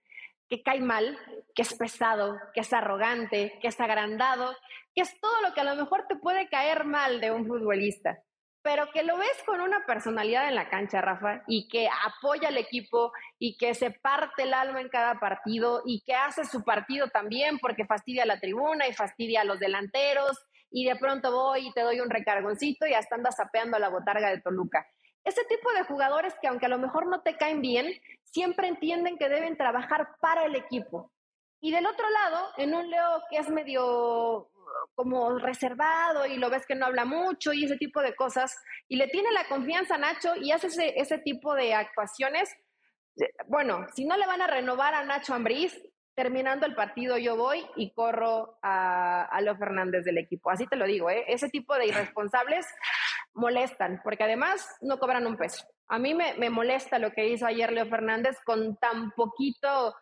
que cae mal, que es pesado, que es arrogante, que es agrandado, que es todo lo que a lo mejor te puede caer mal de un futbolista pero que lo ves con una personalidad en la cancha, Rafa, y que apoya al equipo y que se parte el alma en cada partido y que hace su partido también porque fastidia a la tribuna y fastidia a los delanteros y de pronto voy y te doy un recargoncito y hasta andas sapeando la botarga de Toluca. Ese tipo de jugadores que aunque a lo mejor no te caen bien, siempre entienden que deben trabajar para el equipo Y del otro lado, en un Leo que es medio como reservado y lo ves que no habla mucho y ese tipo de cosas, y le tiene la confianza a Nacho y hace ese, ese tipo de actuaciones, eh, bueno, si no le van a renovar a Nacho Ambriz, terminando el partido yo voy y corro a, a Leo Fernández del equipo. Así te lo digo, ¿eh? ese tipo de irresponsables molestan, porque además no cobran un peso. A mí me, me molesta lo que hizo ayer Leo Fernández con tan poquito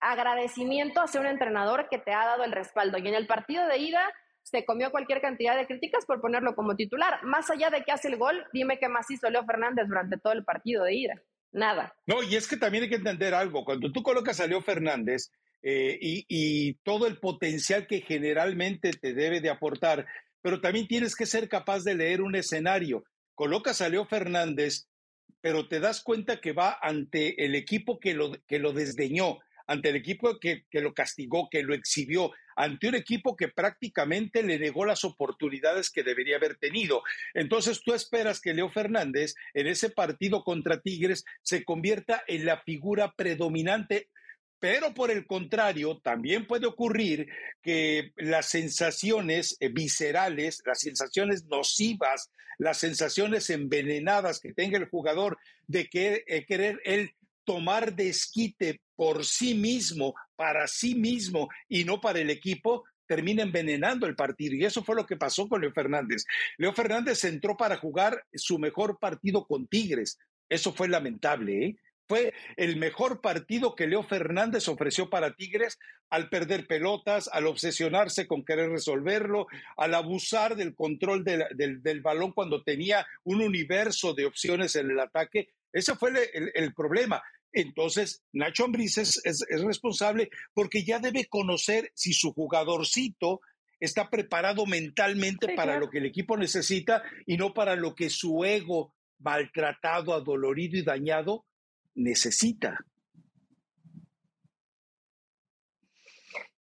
agradecimiento hacia un entrenador que te ha dado el respaldo. Y en el partido de ida se comió cualquier cantidad de críticas por ponerlo como titular. Más allá de que hace el gol, dime qué más hizo Leo Fernández durante todo el partido de ida. Nada. No, y es que también hay que entender algo. Cuando tú colocas a Leo Fernández eh, y, y todo el potencial que generalmente te debe de aportar, pero también tienes que ser capaz de leer un escenario. Colocas a Leo Fernández, pero te das cuenta que va ante el equipo que lo, que lo desdeñó, ante el equipo que, que, lo castigó, que lo exhibió, ante un equipo que prácticamente le negó las oportunidades que debería haber tenido. Entonces tú esperas que Leo Fernández en ese partido contra Tigres se convierta en la figura predominante pero por el contrario, también puede ocurrir que las sensaciones eh, viscerales, las sensaciones nocivas, las sensaciones envenenadas que tenga el jugador de que, eh, querer él tomar desquite por sí mismo, para sí mismo y no para el equipo, termina envenenando el partido. Y eso fue lo que pasó con Leo Fernández. Leo Fernández entró para jugar su mejor partido con Tigres. Eso fue lamentable, ¿eh? Fue el mejor partido que Leo Fernández ofreció para Tigres al perder pelotas, al obsesionarse con querer resolverlo, al abusar del control del, del, del balón cuando tenía un universo de opciones en el ataque. Ese fue el, el problema. Entonces, Nacho Ambriz es, es, es, responsable porque ya debe conocer si su jugadorcito está preparado mentalmente sí, para claro. lo que el equipo necesita y no para lo que su ego maltratado, adolorido y dañado necesita.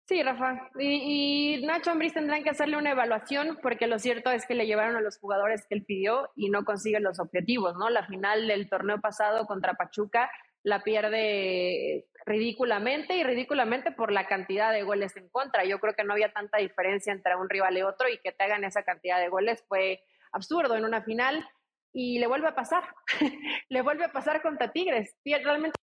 Sí, Rafa. Y, y Nacho Ambriz tendrán que hacerle una evaluación porque lo cierto es que le llevaron a los jugadores que él pidió y no consigue los objetivos, ¿no? La final del torneo pasado contra Pachuca la pierde ridículamente y ridículamente por la cantidad de goles en contra. Yo creo que no había tanta diferencia entre un rival y otro y que te hagan esa cantidad de goles fue absurdo en una final y le vuelve a pasar, le vuelve a pasar contra Tigres. Realmente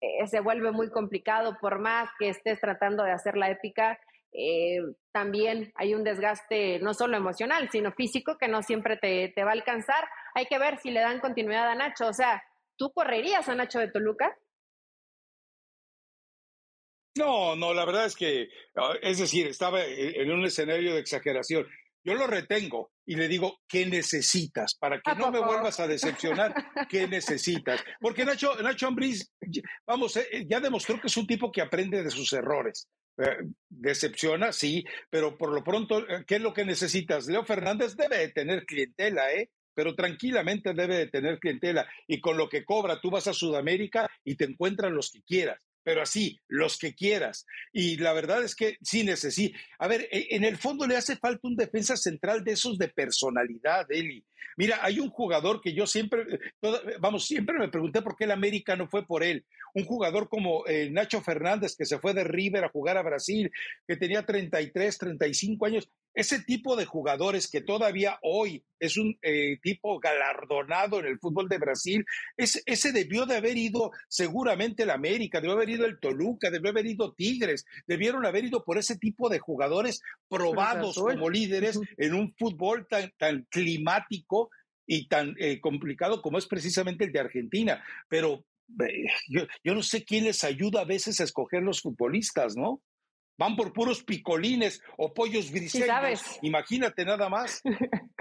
eh, se vuelve muy complicado por más que estés tratando de hacer la épica. Eh, también hay un desgaste no solo emocional, sino físico que no siempre te, te va a alcanzar. Hay que ver si le dan continuidad a Nacho. O sea, ¿tú correrías a Nacho de Toluca? No, no, la verdad es que, ah, es decir, estaba en un escenario de exageración. Yo lo retengo y le digo, ¿qué necesitas? Para que no me vuelvas a decepcionar, ¿qué necesitas? Porque Nacho, Nacho Ambriz, vamos, eh, ya demostró que es un tipo que aprende de sus errores. Eh, decepciona, sí, pero por lo pronto, eh, ¿qué es lo que necesitas? Leo Fernández debe de tener clientela, ¿eh? pero tranquilamente debe de tener clientela. Y con lo que cobra, tú vas a Sudamérica y te encuentran los que quieras pero así, los que quieras. Y la verdad es que sí necesita. A ver, e, en el fondo le hace falta un defensa central de esos de personalidad, Eli. Mira, hay un jugador que yo siempre, vamos, siempre me pregunté por qué el América no fue por él. Un jugador como eh, Nacho Fernández, que se fue de River a jugar a Brasil, que tenía 33, 35 años. Ese tipo de jugadores que todavía hoy es un eh, tipo galardonado en el fútbol de Brasil, es, ese debió de haber ido seguramente el América, debió haber ido el Toluca, debió haber ido Tigres, debieron haber ido por ese tipo de jugadores probados como líderes en un fútbol tan, tan climático y tan eh, complicado como es precisamente el de Argentina. Pero eh, yo, yo no sé quién les ayuda a veces a escoger los futbolistas, ¿no? Van por puros picolines o pollos briseños. Sí, Imagínate nada más.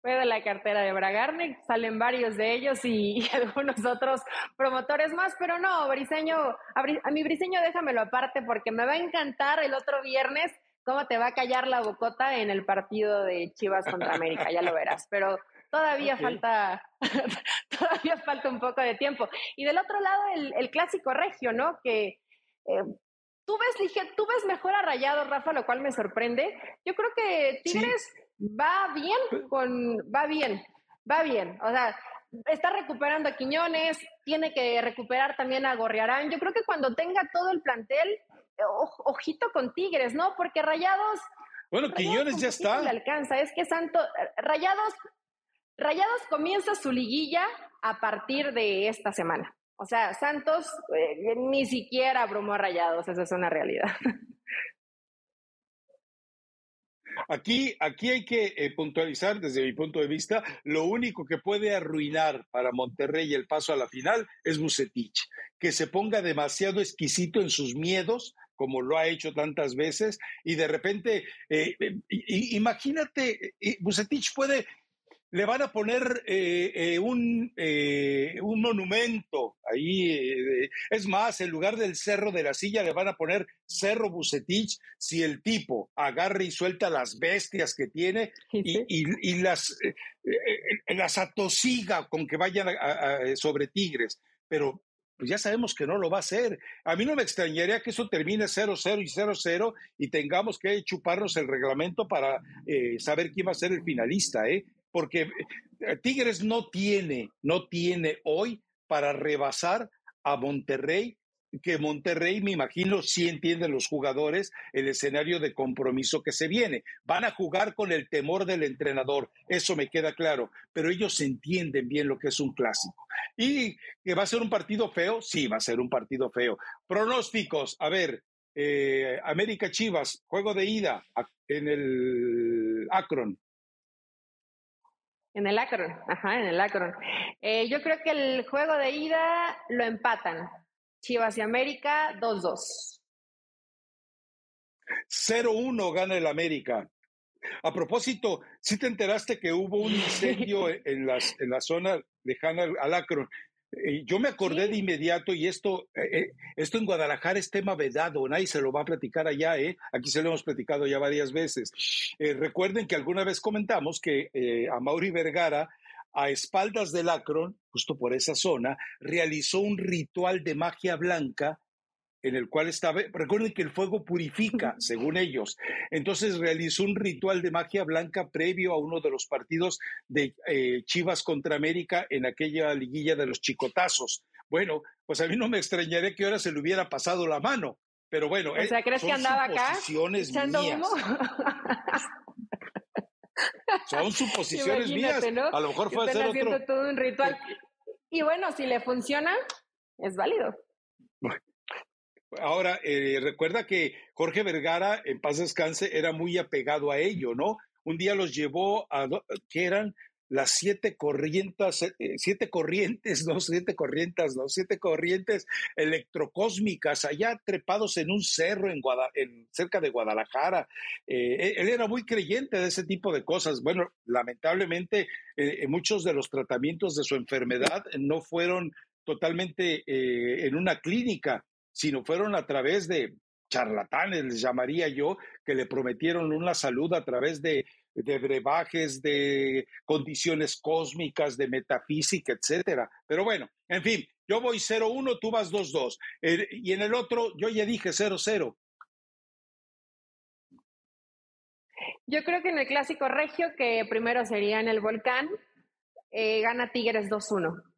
Fue de la cartera de Bragarne, salen varios de ellos y, algunos otros promotores más, pero no, Briseño, a, a mi Briseño déjamelo aparte porque me va a encantar el otro viernes cómo te va a callar la bocota en el partido de Chivas contra América, ya lo verás, pero todavía okay. falta todavía falta un poco de tiempo. Y del otro lado el, el clásico regio, ¿no? Que eh, tú ves dije, tú ves mejor a Rayado, Rafa, lo cual me sorprende. Yo creo que Tigres sí. va bien con va bien. Va bien, o sea, está recuperando a Quiñones, tiene que recuperar también a Gorriarán. Yo creo que cuando tenga todo el plantel, ojito con Tigres, ¿no? Porque Rayados. Bueno, Quiñones ya está. Le alcanza, es que Santo. Rayados, Rayados comienza su liguilla a partir de esta semana. O sea, Santos eh, ni siquiera abrumó a Rayados, esa es una realidad. Aquí, aquí hay que eh, puntualizar desde mi punto de vista, lo único que puede arruinar para Monterrey el paso a la final es Bucetich, que se ponga demasiado exquisito en sus miedos, como lo ha hecho tantas veces, y de repente, eh, imagínate, Bucetich puede le van a poner eh, eh, un, eh, un, monumento ahí. es más, en lugar del Cerro de la Silla le van a poner Cerro Bucetich si el tipo agarra y suelta las bestias que tiene y, las, las atosiga con que vayan sobre tigres. Pero pues ya sabemos que no lo va a hacer. A mí no me extrañaría que eso termine 0-0 y 0-0 y tengamos que chuparnos el reglamento para saber quién va a ser el finalista, ¿eh? Porque eh, Tigres no tiene, no tiene hoy para rebasar a Monterrey, que Monterrey, me imagino, sí entienden los jugadores el escenario de compromiso que se viene. Van a jugar con el temor del entrenador, eso me queda claro, pero ellos entienden bien lo que es un clásico. ¿Y que va a ser un partido feo? Sí, va a ser un partido feo. Pronósticos, a ver, eh, América Chivas, juego de ida en el Akron. En el Akron, ajá, en el Akron. Eh, yo creo que el juego de ida lo empatan. Chivas y América, 2-2. 0-1 gana el América. A propósito, ¿sí te enteraste que hubo un incendio en, las, en la zona lejana al Akron? Eh, yo me acordé de inmediato y esto, eh, eh, esto en Guadalajara es tema vedado, nadie se lo va a platicar allá, ¿eh? aquí se lo hemos platicado ya varias veces. recuerden que alguna vez comentamos que a Mauri Vergara, a espaldas del Acron, justo por esa zona, realizó un ritual de magia blanca en el cual estaba, recuerden que el fuego purifica, según ellos. Entonces realizó un ritual de magia blanca previo a uno de los partidos de eh, Chivas contra América en aquella liguilla de los chicotazos. Bueno, pues a mí no me extrañaría que ahora se le hubiera pasado la mano, pero bueno, o sea, ¿crees que andaba acá? mías. Son suposiciones mías. A lo mejor fue hacer haciendo todo un ritual. Y bueno, si le funciona, es válido. Ahora, eh, recuerda que Jorge Vergara, en paz descanse, era muy apegado a ello, ¿no? Un día los llevó a, que eran las siete corrientes, eh, siete corrientes, no, siete corrientes, no, siete corrientes electrocósmicas, allá trepados en un cerro en, en cerca de Guadalajara. Eh, él era muy creyente de ese tipo de cosas. Bueno, lamentablemente, muchos de los tratamientos de su enfermedad no fueron totalmente en una clínica, sino fueron a través de charlatanes, les llamaría yo, que le prometieron una salud a través de, brebajes, de condiciones cósmicas, de metafísica, etcétera. Pero bueno, en fin, yo voy 0-1, tú vas 2-2. y en el otro, yo ya dije 0-0. Yo creo que en el clásico regio, que primero sería en el volcán, eh, gana Tigres 2-1.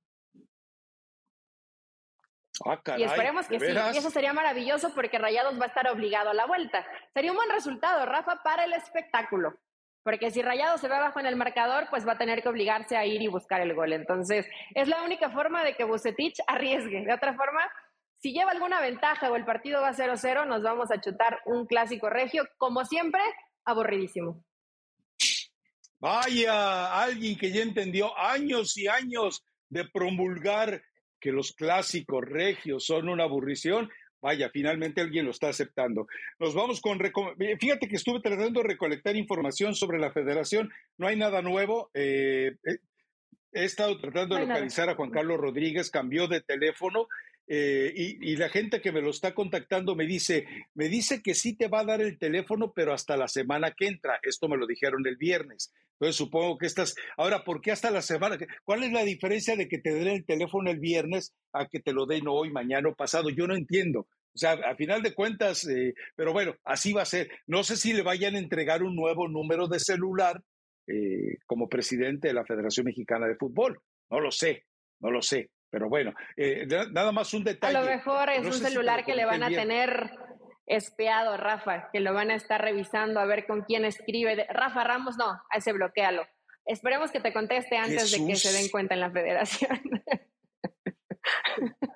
Ah, y esperemos que sí. Y eso sería maravilloso porque Rayados va a estar obligado a la vuelta. Sería un buen resultado, Rafa, para el espectáculo. Porque si Rayados se va abajo en el marcador, pues va a tener que obligarse a ir y buscar el gol. Entonces, es la única forma de que Bucetich arriesgue. De otra forma, si lleva alguna ventaja o el partido va 0-0, nos vamos a chutar un clásico regio, como siempre, aburridísimo. Vaya, alguien que ya entendió años y años de promulgar que los clásicos regios son una aburrición, vaya, finalmente alguien lo está aceptando. Nos vamos con... Fíjate que estuve tratando de recolectar información sobre la federación, no hay nada nuevo. Eh, eh, he estado tratando de localizar a Juan Carlos Rodríguez, cambió de teléfono eh, y, y, la gente que me lo está contactando me dice, me dice que sí te va a dar el teléfono, pero hasta la semana que entra. Esto me lo dijeron el viernes. Entonces supongo que estás, ahora, ¿por qué hasta la semana? ¿Cuál es la diferencia de que te den el teléfono el viernes a que te lo den hoy, mañana o pasado? Yo no entiendo. O sea, a final de cuentas, eh, pero bueno, así va a ser. No sé si le vayan a entregar un nuevo número de celular eh, como presidente de la Federación Mexicana de Fútbol. No lo sé, no lo sé. Pero bueno, eh, nada más un detalle. A lo mejor es un celular que le van a tener espiado, Rafa, que lo van a estar revisando a ver con quién escribe. Rafa Ramos, no, a ese bloquealo. Esperemos que te conteste antes de que se den cuenta en la federación.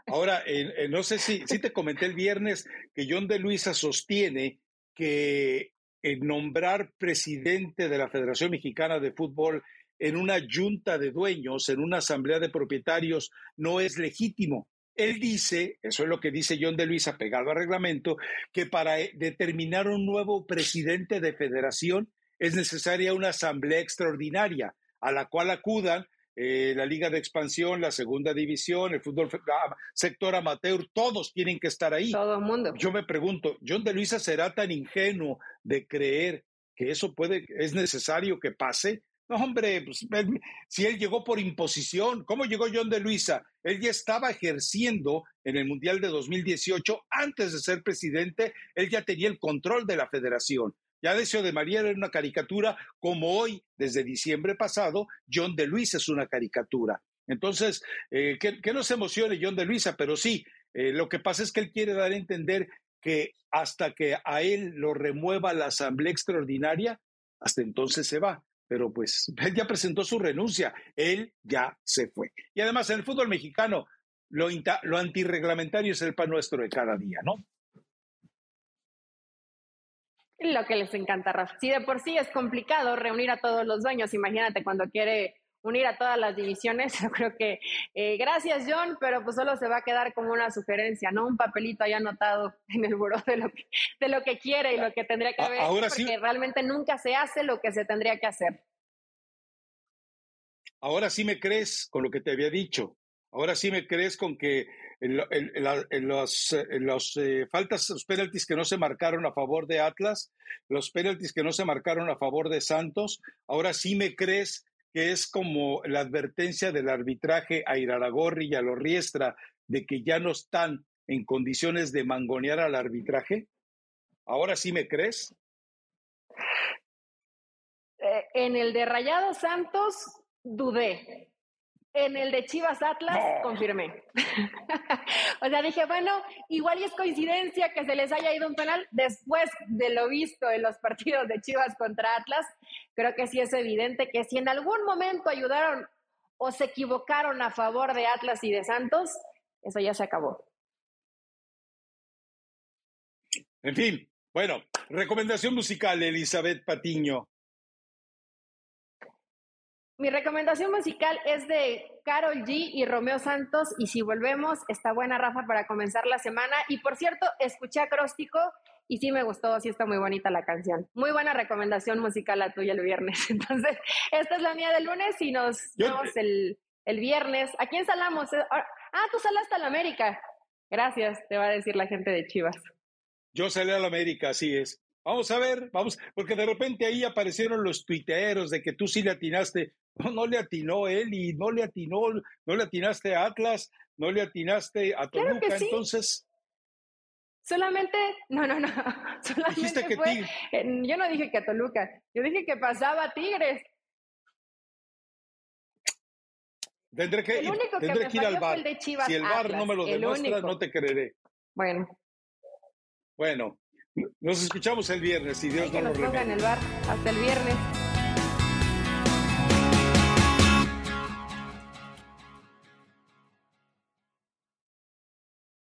Ahora, no sé si, si te comenté el viernes que John de Luisa sostiene que nombrar presidente de la Federación Mexicana de Fútbol en una junta de dueños, en una asamblea de propietarios, no es legítimo. Él dice, eso es lo que dice John de Luisa pegado al reglamento, que para eh, determinar un nuevo presidente de federación es necesaria una asamblea extraordinaria a la cual acudan eh, la Liga de Expansión, la Segunda División, el fútbol ah, sector amateur, todos tienen que estar ahí. Todo el mundo. Yo me pregunto, ¿John de Luisa será tan ingenuo de creer que eso puede, es necesario que pase? No, hombre, pues, si él llegó por imposición, ¿cómo llegó John de Luisa? Él ya estaba ejerciendo en el Mundial de 2018, antes de ser presidente, él ya tenía el control de la federación. Ya Decio de María era una caricatura, como hoy, desde diciembre pasado, John de Luisa es una caricatura. Entonces, eh, que, no se emocione John de Luisa, pero sí, eh, lo que pasa es que él quiere dar a entender que hasta que a él lo remueva la Asamblea Extraordinaria, hasta entonces se va. Pero pues él ya presentó su renuncia, él ya se fue. Y además en el fútbol mexicano, lo, lo antirreglamentario es el pan nuestro de cada día, ¿no? Lo que les encanta, Rafa. Si de por sí es complicado reunir a todos los dueños, imagínate cuando quiere unir a todas las divisiones. Yo creo que eh, gracias, John, pero pues solo se va a quedar como una sugerencia, ¿no? Un papelito ahí anotado en el buró de lo que, de lo que quiere y lo que tendría que haber, Ahora porque realmente nunca se hace lo que se tendría que hacer. Ahora sí me crees con lo que te había dicho. Ahora sí me crees con que en, los, los eh, faltas, los penaltis que no se marcaron a favor de Atlas, los penaltis que no se marcaron a favor de Santos, ahora sí me crees que es como la advertencia del arbitraje a Iraragorri y a Lorriestra de que ya no están en condiciones de mangonear al arbitraje? ¿Ahora sí me crees? Eh, en el de Rayado Santos dudé, en el de Chivas Atlas, confirmé. o sea, dije, bueno, igual y es coincidencia que se les haya ido un penal después de lo visto en los partidos de Chivas contra Atlas. Creo que sí es evidente que si en algún momento ayudaron o se equivocaron a favor de Atlas y de Santos, eso ya se acabó. En fin, bueno, recomendación musical, Elizabeth Patiño. Mi recomendación musical es de Carol G y Romeo Santos. Y si volvemos, está buena, Rafa, para comenzar la semana. Y por cierto, escuché acróstico y sí me gustó, sí está muy bonita la canción. Muy buena recomendación musical la tuya el viernes. Entonces, esta es la mía del lunes y nos vemos el, el, viernes. ¿A quién salamos? Ah, ah, tú salaste a la América. Gracias, te va a decir la gente de Chivas. Yo salí a la América, así es. Vamos a ver, vamos, porque de repente ahí aparecieron los tuiteros de que tú sí le atinaste. No, no le atinó él y no le atinó, no le atinaste a Atlas, no le atinaste a Toluca, entonces. Solamente, no, no, no, solamente que fue, yo no dije que a Toluca, yo dije que pasaba a Tigres. Tendré que, ir, tendré que, ir al bar. si el bar no me lo demuestra, no te creeré. Bueno. Bueno, nos escuchamos el viernes, si Dios no nos pongan el bar. Hasta el viernes.